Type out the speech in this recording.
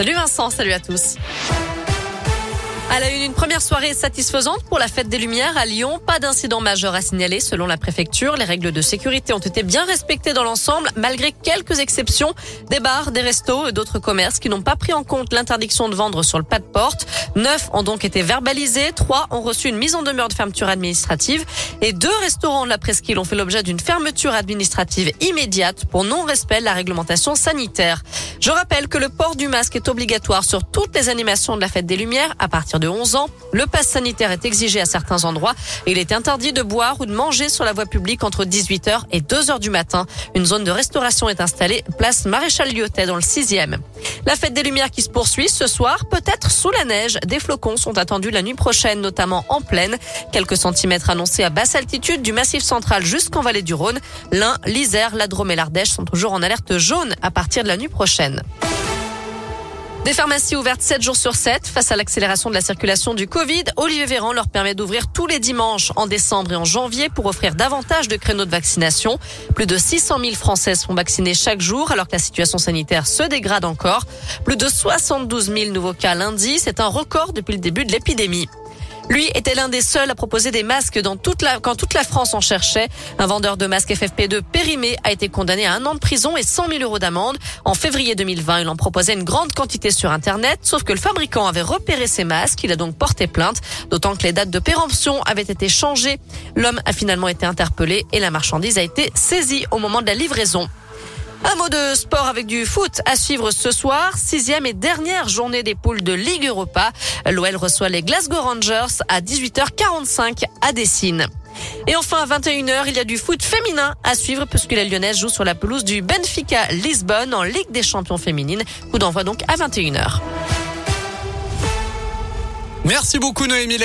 Salut Vincent, salut à tous. À la une, une première soirée satisfaisante pour la fête des Lumières à Lyon. Pas d'incident majeur à signaler selon la préfecture. Les règles de sécurité ont été bien respectées dans l'ensemble, malgré quelques exceptions. Des bars, des restos et d'autres commerces qui n'ont pas pris en compte l'interdiction de vendre sur le pas de porte. Neuf ont donc été verbalisés. Trois ont reçu une mise en demeure de fermeture administrative. Et deux restaurants de la presqu'île ont fait l'objet d'une fermeture administrative immédiate pour non-respect de la réglementation sanitaire. Je rappelle que le port du masque est obligatoire sur toutes les animations de la fête des Lumières à partir de 11 ans. Le pass sanitaire est exigé à certains endroits et il est interdit de boire ou de manger sur la voie publique entre 18h et 2h du matin. Une zone de restauration est installée place Maréchal Lyotet dans le 6e. La fête des Lumières qui se poursuit ce soir, peut-être sous la neige. Des flocons sont attendus la nuit prochaine, notamment en plaine. Quelques centimètres annoncés à basse altitude du massif central jusqu'en vallée du Rhône. L'Ain, l'Isère, la Drôme et l'Ardèche sont toujours en alerte jaune à partir de la nuit prochaine. Des pharmacies ouvertes 7 jours sur 7 face à l'accélération de la circulation du Covid. Olivier Véran leur permet d'ouvrir tous les dimanches en décembre et en janvier pour offrir davantage de créneaux de vaccination. Plus de 600 000 Français sont vaccinés chaque jour alors que la situation sanitaire se dégrade encore. Plus de 72 000 nouveaux cas lundi. C'est un record depuis le début de l'épidémie. Lui était l'un des seuls à proposer des masques dans toute la, quand toute la France en cherchait. Un vendeur de masques FFP2 périmé a été condamné à un an de prison et 100 000 euros d'amende. En février 2020, il en proposait une grande quantité sur Internet, sauf que le fabricant avait repéré ces masques. Il a donc porté plainte, d'autant que les dates de péremption avaient été changées. L'homme a finalement été interpellé et la marchandise a été saisie au moment de la livraison. Un mot de sport avec du foot à suivre ce soir. Sixième et dernière journée des poules de Ligue Europa. L'OL reçoit les Glasgow Rangers à 18h45 à Dessine. Et enfin, à 21h, il y a du foot féminin à suivre puisque la Lyonnaise joue sur la pelouse du Benfica Lisbonne en Ligue des champions féminines. Coup d'envoi donc à 21h. Merci beaucoup Noémie.